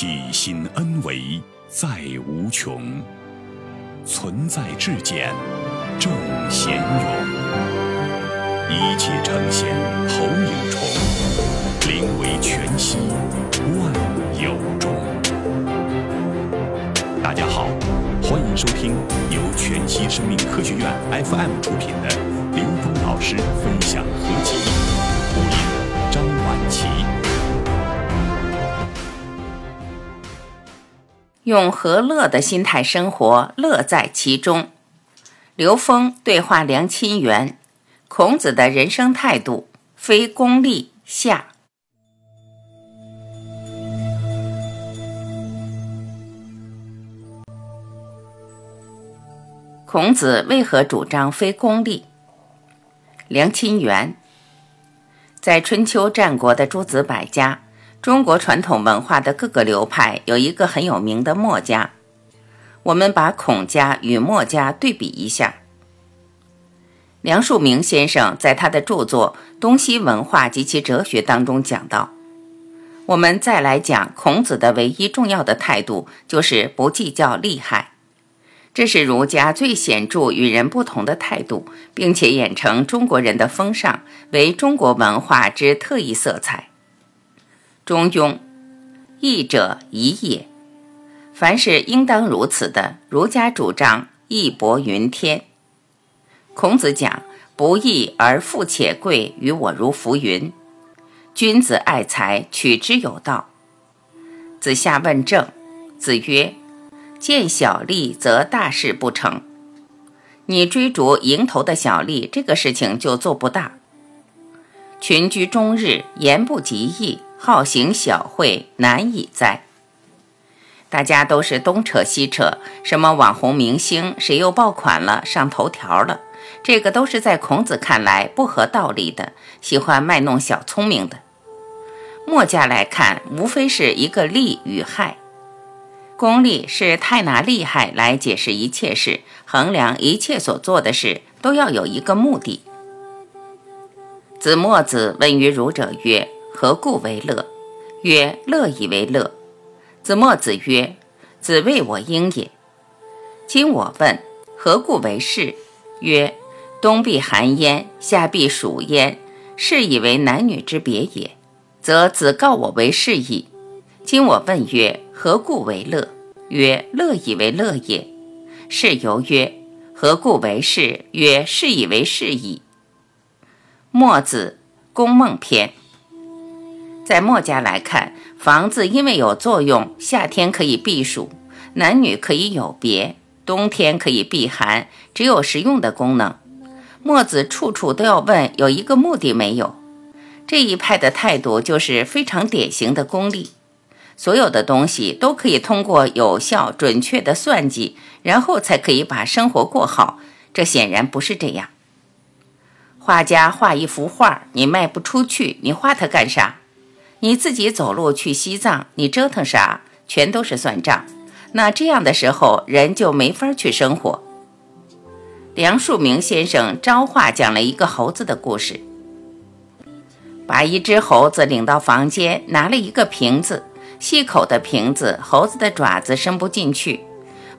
体心恩为在无穷，存在至简正贤勇，一切呈现投影重，灵为全息万有中。大家好，欢迎收听由全息生命科学院 FM 出品的刘峰老师分享合集，播音张晚琪。用和乐的心态生活，乐在其中。刘峰对话梁清源，孔子的人生态度非功利下。孔子为何主张非功利？梁清源在春秋战国的诸子百家。中国传统文化的各个流派有一个很有名的墨家，我们把孔家与墨家对比一下。梁漱溟先生在他的著作《东西文化及其哲学》当中讲到，我们再来讲孔子的唯一重要的态度，就是不计较利害，这是儒家最显著与人不同的态度，并且演成中国人的风尚，为中国文化之特异色彩。中庸，义者宜也。凡是应当如此的，儒家主张义薄云天。孔子讲：“不义而富且贵，于我如浮云。”君子爱财，取之有道。子夏问政，子曰：“见小利，则大事不成。你追逐蝇头的小利，这个事情就做不大。群居终日，言不及义。”好行小惠，难以哉！大家都是东扯西扯，什么网红明星，谁又爆款了，上头条了，这个都是在孔子看来不合道理的，喜欢卖弄小聪明的。墨家来看，无非是一个利与害。功利是太拿利害来解释一切事，衡量一切所做的事，都要有一个目的。子墨子问于儒者曰。何故为乐？曰：乐以为乐。子墨子曰：子谓我应也。今我问：何故为是？曰：冬必寒焉，夏必暑焉，是以为男女之别也。则子告我为是矣。今我问曰：何故为乐？曰：乐以为乐也。是由曰：何故为是？曰：是以为是矣。墨子《公梦篇》。在墨家来看，房子因为有作用，夏天可以避暑，男女可以有别，冬天可以避寒，只有实用的功能。墨子处处都要问，有一个目的没有？这一派的态度就是非常典型的功利，所有的东西都可以通过有效准确的算计，然后才可以把生活过好。这显然不是这样。画家画一幅画，你卖不出去，你画它干啥？你自己走路去西藏，你折腾啥？全都是算账。那这样的时候，人就没法去生活。梁漱溟先生招话讲了一个猴子的故事，把一只猴子领到房间，拿了一个瓶子，细口的瓶子，猴子的爪子伸不进去。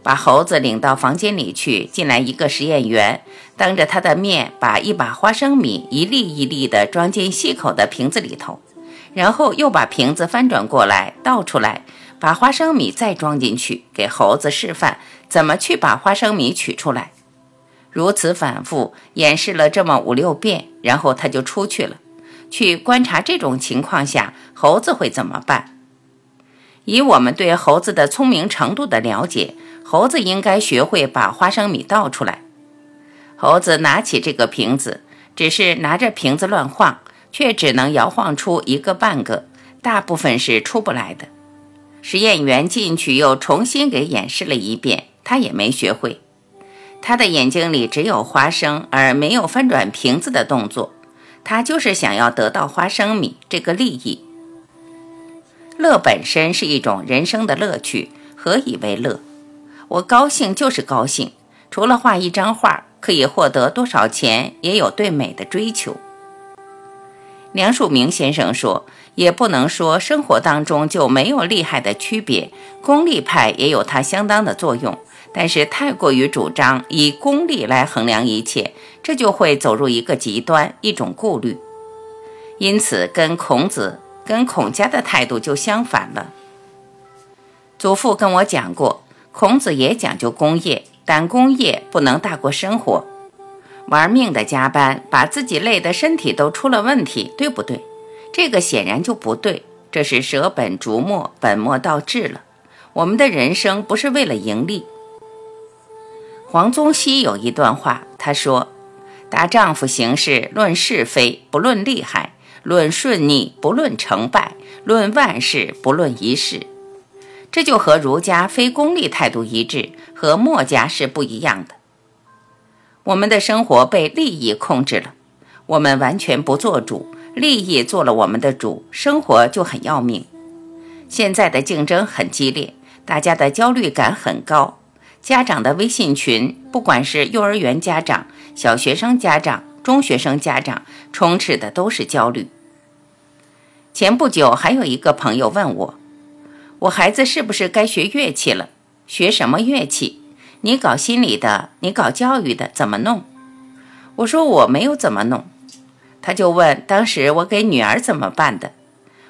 把猴子领到房间里去，进来一个实验员，当着他的面，把一把花生米一粒一粒地装进细口的瓶子里头。然后又把瓶子翻转过来倒出来，把花生米再装进去，给猴子示范怎么去把花生米取出来。如此反复演示了这么五六遍，然后他就出去了，去观察这种情况下猴子会怎么办。以我们对猴子的聪明程度的了解，猴子应该学会把花生米倒出来。猴子拿起这个瓶子，只是拿着瓶子乱晃。却只能摇晃出一个半个，大部分是出不来的。实验员进去又重新给演示了一遍，他也没学会。他的眼睛里只有花生，而没有翻转瓶子的动作。他就是想要得到花生米这个利益。乐本身是一种人生的乐趣，何以为乐？我高兴就是高兴，除了画一张画可以获得多少钱，也有对美的追求。梁漱溟先生说：“也不能说生活当中就没有利害的区别，功利派也有它相当的作用。但是太过于主张以功利来衡量一切，这就会走入一个极端，一种顾虑。因此，跟孔子、跟孔家的态度就相反了。祖父跟我讲过，孔子也讲究工业，但工业不能大过生活。”玩命的加班，把自己累得身体都出了问题，对不对？这个显然就不对，这是舍本逐末、本末倒置了。我们的人生不是为了盈利。黄宗羲有一段话，他说：“大丈夫行事，论是非，不论利害；论顺逆，不论成败；论万事，不论一事。”这就和儒家非功利态度一致，和墨家是不一样的。我们的生活被利益控制了，我们完全不做主，利益做了我们的主，生活就很要命。现在的竞争很激烈，大家的焦虑感很高。家长的微信群，不管是幼儿园家长、小学生家长、中学生家长，充斥的都是焦虑。前不久还有一个朋友问我，我孩子是不是该学乐器了？学什么乐器？你搞心理的，你搞教育的，怎么弄？我说我没有怎么弄，他就问当时我给女儿怎么办的。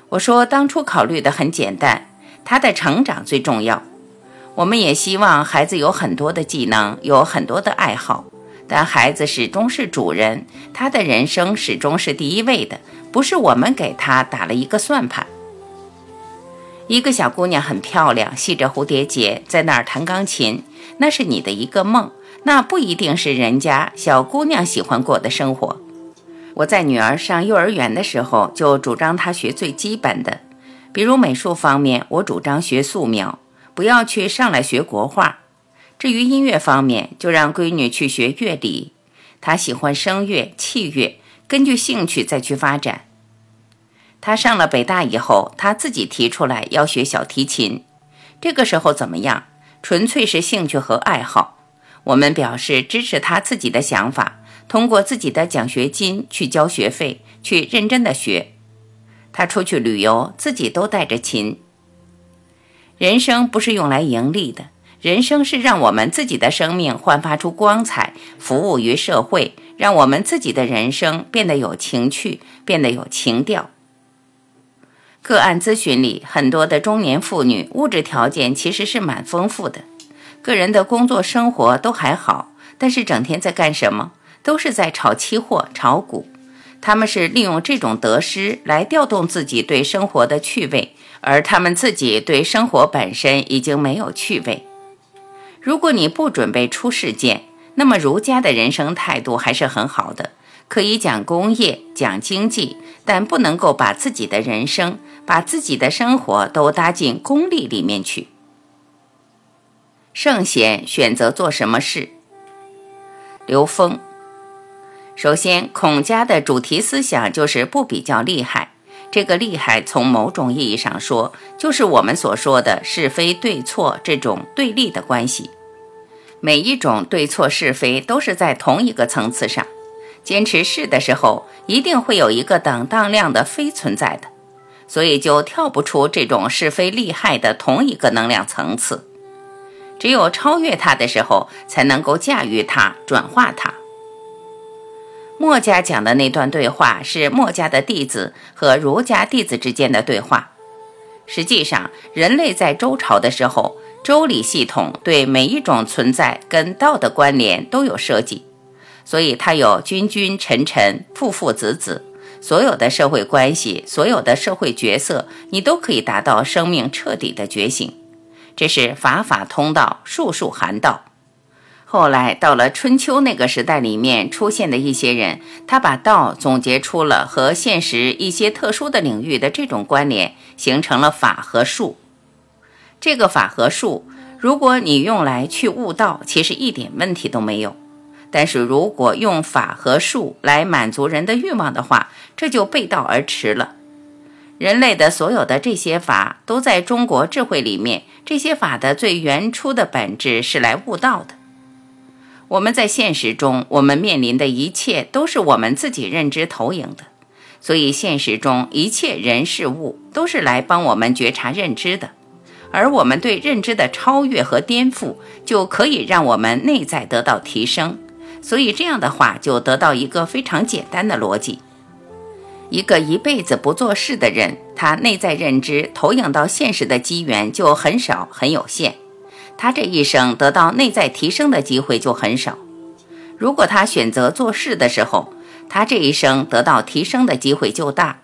我说当初考虑的很简单，她的成长最重要。我们也希望孩子有很多的技能，有很多的爱好，但孩子始终是主人，他的人生始终是第一位的，不是我们给他打了一个算盘。一个小姑娘很漂亮，系着蝴蝶结，在那儿弹钢琴。那是你的一个梦，那不一定是人家小姑娘喜欢过的生活。我在女儿上幼儿园的时候，就主张她学最基本的，比如美术方面，我主张学素描，不要去上来学国画。至于音乐方面，就让闺女去学乐理，她喜欢声乐、器乐，根据兴趣再去发展。他上了北大以后，他自己提出来要学小提琴，这个时候怎么样？纯粹是兴趣和爱好，我们表示支持他自己的想法，通过自己的奖学金去交学费，去认真的学。他出去旅游，自己都带着琴。人生不是用来盈利的，人生是让我们自己的生命焕发出光彩，服务于社会，让我们自己的人生变得有情趣，变得有情调。个案咨询里，很多的中年妇女物质条件其实是蛮丰富的，个人的工作生活都还好，但是整天在干什么？都是在炒期货、炒股。他们是利用这种得失来调动自己对生活的趣味，而他们自己对生活本身已经没有趣味。如果你不准备出世件，那么儒家的人生态度还是很好的，可以讲工业、讲经济，但不能够把自己的人生。把自己的生活都搭进功利里面去。圣贤选择做什么事？刘峰。首先，孔家的主题思想就是不比较厉害。这个厉害，从某种意义上说，就是我们所说的是非对错这种对立的关系。每一种对错是非都是在同一个层次上。坚持是的时候，一定会有一个等当量的非存在的。所以就跳不出这种是非利害的同一个能量层次，只有超越它的时候，才能够驾驭它、转化它。墨家讲的那段对话是墨家的弟子和儒家弟子之间的对话。实际上，人类在周朝的时候，周礼系统对每一种存在跟道的关联都有设计，所以他有君君臣臣、父父子子。所有的社会关系，所有的社会角色，你都可以达到生命彻底的觉醒。这是法法通道，术术含道。后来到了春秋那个时代里面出现的一些人，他把道总结出了和现实一些特殊的领域的这种关联，形成了法和术。这个法和术，如果你用来去悟道，其实一点问题都没有。但是如果用法和术来满足人的欲望的话，这就背道而驰了。人类的所有的这些法都在中国智慧里面，这些法的最原初的本质是来悟道的。我们在现实中，我们面临的一切都是我们自己认知投影的，所以现实中一切人事物都是来帮我们觉察认知的，而我们对认知的超越和颠覆，就可以让我们内在得到提升。所以这样的话，就得到一个非常简单的逻辑：一个一辈子不做事的人，他内在认知投影到现实的机缘就很少、很有限，他这一生得到内在提升的机会就很少。如果他选择做事的时候，他这一生得到提升的机会就大。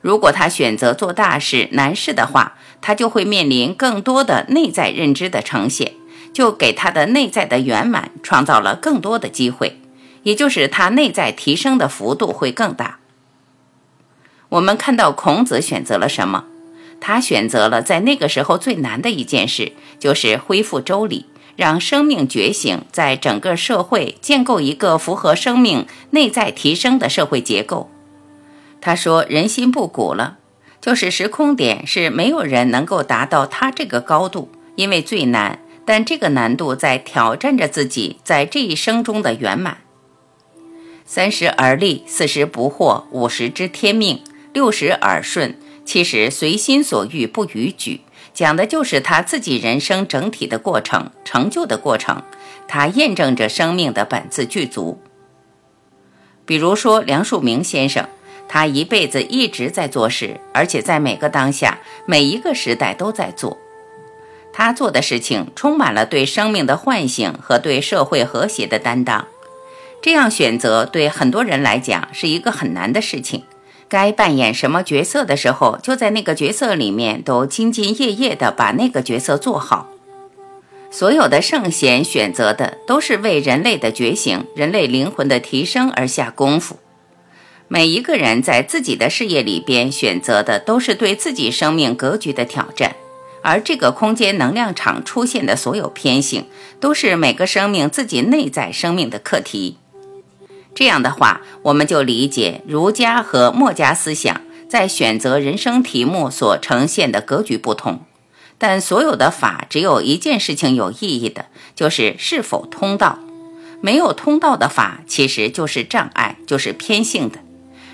如果他选择做大事、难事的话，他就会面临更多的内在认知的呈现，就给他的内在的圆满创造了更多的机会，也就是他内在提升的幅度会更大。我们看到孔子选择了什么？他选择了在那个时候最难的一件事，就是恢复周礼。让生命觉醒，在整个社会建构一个符合生命内在提升的社会结构。他说：“人心不古了，就是时空点是没有人能够达到他这个高度，因为最难。但这个难度在挑战着自己在这一生中的圆满。三十而立，四十不惑，五十知天命，六十耳顺，七十随心所欲不逾矩。”讲的就是他自己人生整体的过程、成就的过程，他验证着生命的本自具足。比如说梁漱溟先生，他一辈子一直在做事，而且在每个当下、每一个时代都在做。他做的事情充满了对生命的唤醒和对社会和谐的担当。这样选择对很多人来讲是一个很难的事情。该扮演什么角色的时候，就在那个角色里面都兢兢业业地把那个角色做好。所有的圣贤选择的都是为人类的觉醒、人类灵魂的提升而下功夫。每一个人在自己的事业里边选择的都是对自己生命格局的挑战，而这个空间能量场出现的所有偏性，都是每个生命自己内在生命的课题。这样的话，我们就理解儒家和墨家思想在选择人生题目所呈现的格局不同。但所有的法只有一件事情有意义的，就是是否通道。没有通道的法，其实就是障碍，就是偏性的。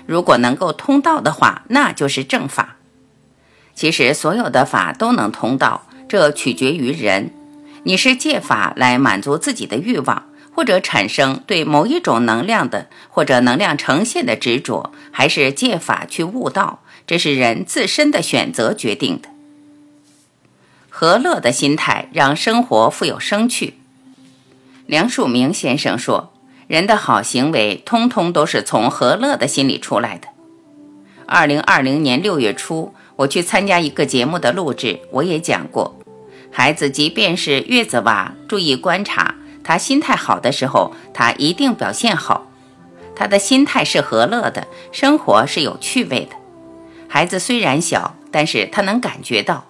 如果能够通道的话，那就是正法。其实所有的法都能通道，这取决于人。你是借法来满足自己的欲望。或者产生对某一种能量的或者能量呈现的执着，还是借法去悟道，这是人自身的选择决定的。和乐的心态让生活富有生趣。梁漱溟先生说：“人的好行为，通通都是从和乐的心里出来的。”二零二零年六月初，我去参加一个节目的录制，我也讲过，孩子即便是月子娃，注意观察。他心态好的时候，他一定表现好。他的心态是和乐的，生活是有趣味的。孩子虽然小，但是他能感觉到。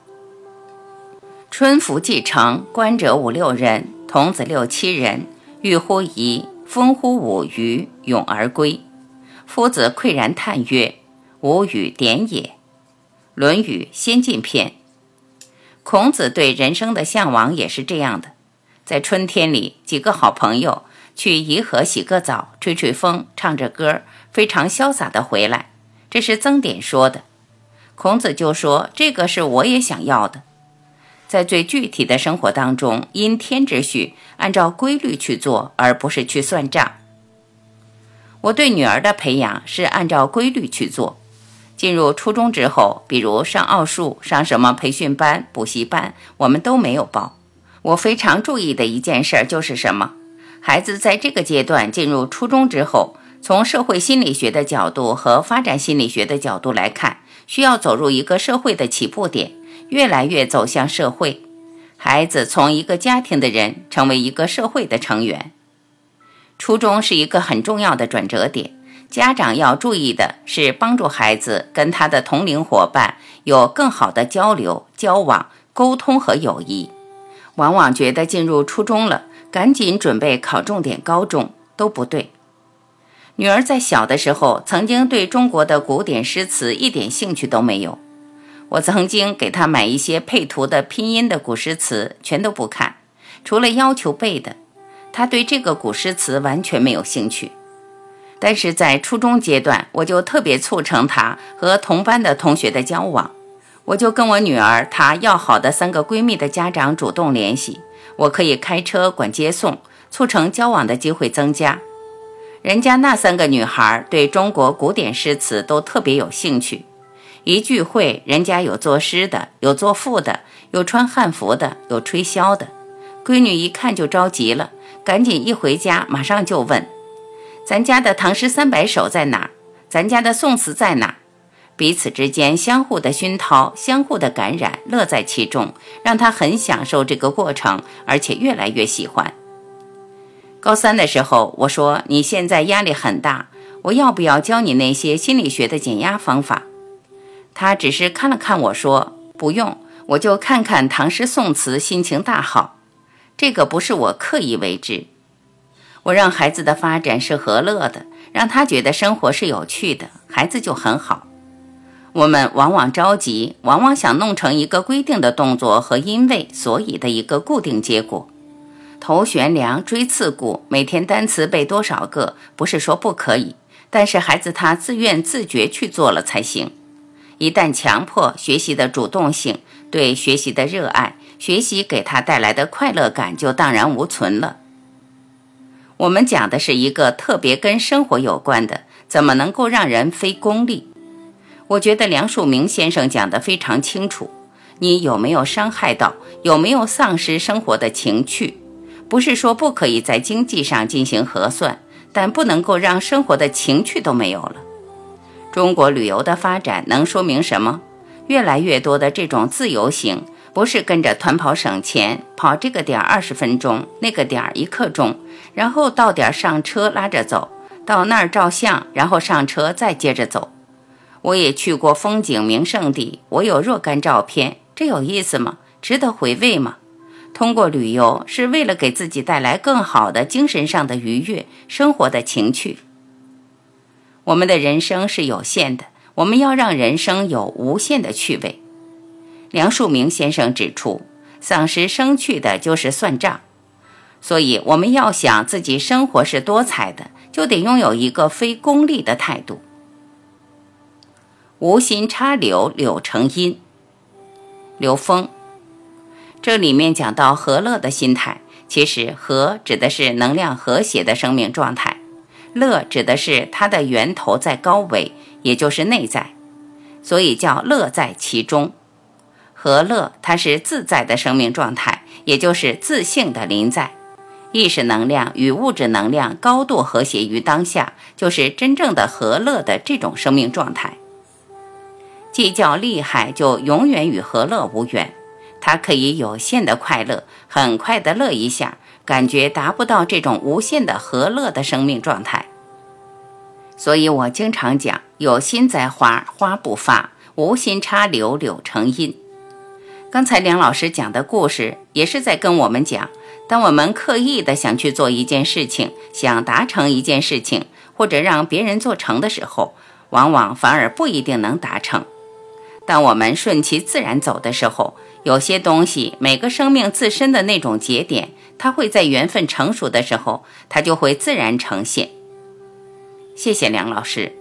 春服既成，观者五六人，童子六七人。欲乎沂，风乎舞雩，咏而归。夫子喟然叹曰：“吾与点也。”《论语·先进篇》。孔子对人生的向往也是这样的。在春天里，几个好朋友去颐和洗个澡，吹吹风，唱着歌，非常潇洒的回来。这是曾点说的。孔子就说：“这个是我也想要的。”在最具体的生活当中，因天之序，按照规律去做，而不是去算账。我对女儿的培养是按照规律去做。进入初中之后，比如上奥数、上什么培训班、补习班，我们都没有报。我非常注意的一件事就是什么？孩子在这个阶段进入初中之后，从社会心理学的角度和发展心理学的角度来看，需要走入一个社会的起步点，越来越走向社会。孩子从一个家庭的人成为一个社会的成员。初中是一个很重要的转折点，家长要注意的是帮助孩子跟他的同龄伙伴有更好的交流、交往、沟通和友谊。往往觉得进入初中了，赶紧准备考重点高中都不对。女儿在小的时候，曾经对中国的古典诗词一点兴趣都没有。我曾经给她买一些配图的拼音的古诗词，全都不看，除了要求背的，她对这个古诗词完全没有兴趣。但是在初中阶段，我就特别促成她和同班的同学的交往。我就跟我女儿她要好的三个闺蜜的家长主动联系，我可以开车管接送，促成交往的机会增加。人家那三个女孩对中国古典诗词都特别有兴趣，一聚会，人家有作诗的，有作赋的，有穿汉服的，有吹箫的。闺女一看就着急了，赶紧一回家马上就问：“咱家的唐诗三百首在哪儿？咱家的宋词在哪儿？”彼此之间相互的熏陶，相互的感染，乐在其中，让他很享受这个过程，而且越来越喜欢。高三的时候，我说你现在压力很大，我要不要教你那些心理学的减压方法？他只是看了看我说不用，我就看看唐诗宋词，心情大好。这个不是我刻意为之，我让孩子的发展是和乐的，让他觉得生活是有趣的，孩子就很好。我们往往着急，往往想弄成一个规定的动作和因为所以的一个固定结果。头悬梁，锥刺股，每天单词背多少个？不是说不可以，但是孩子他自愿自觉去做了才行。一旦强迫学习的主动性，对学习的热爱，学习给他带来的快乐感就荡然无存了。我们讲的是一个特别跟生活有关的，怎么能够让人非功利？我觉得梁漱溟先生讲得非常清楚，你有没有伤害到，有没有丧失生活的情趣？不是说不可以在经济上进行核算，但不能够让生活的情趣都没有了。中国旅游的发展能说明什么？越来越多的这种自由行，不是跟着团跑省钱，跑这个点二十分钟，那个点一刻钟，然后到点上车拉着走，到那儿照相，然后上车再接着走。我也去过风景名胜地，我有若干照片，这有意思吗？值得回味吗？通过旅游是为了给自己带来更好的精神上的愉悦，生活的情趣。我们的人生是有限的，我们要让人生有无限的趣味。梁漱溟先生指出，丧失生趣的就是算账，所以我们要想自己生活是多彩的，就得拥有一个非功利的态度。无心插柳，柳成荫。刘峰，这里面讲到和乐的心态，其实和指的是能量和谐的生命状态，乐指的是它的源头在高维，也就是内在，所以叫乐在其中。和乐它是自在的生命状态，也就是自性的临在，意识能量与物质能量高度和谐于当下，就是真正的和乐的这种生命状态。计较厉害，就永远与和乐无缘。它可以有限的快乐，很快的乐一下，感觉达不到这种无限的和乐的生命状态。所以我经常讲：有心栽花，花不发；无心插柳，柳成荫。刚才梁老师讲的故事，也是在跟我们讲：当我们刻意的想去做一件事情，想达成一件事情，或者让别人做成的时候，往往反而不一定能达成。当我们顺其自然走的时候，有些东西，每个生命自身的那种节点，它会在缘分成熟的时候，它就会自然呈现。谢谢梁老师。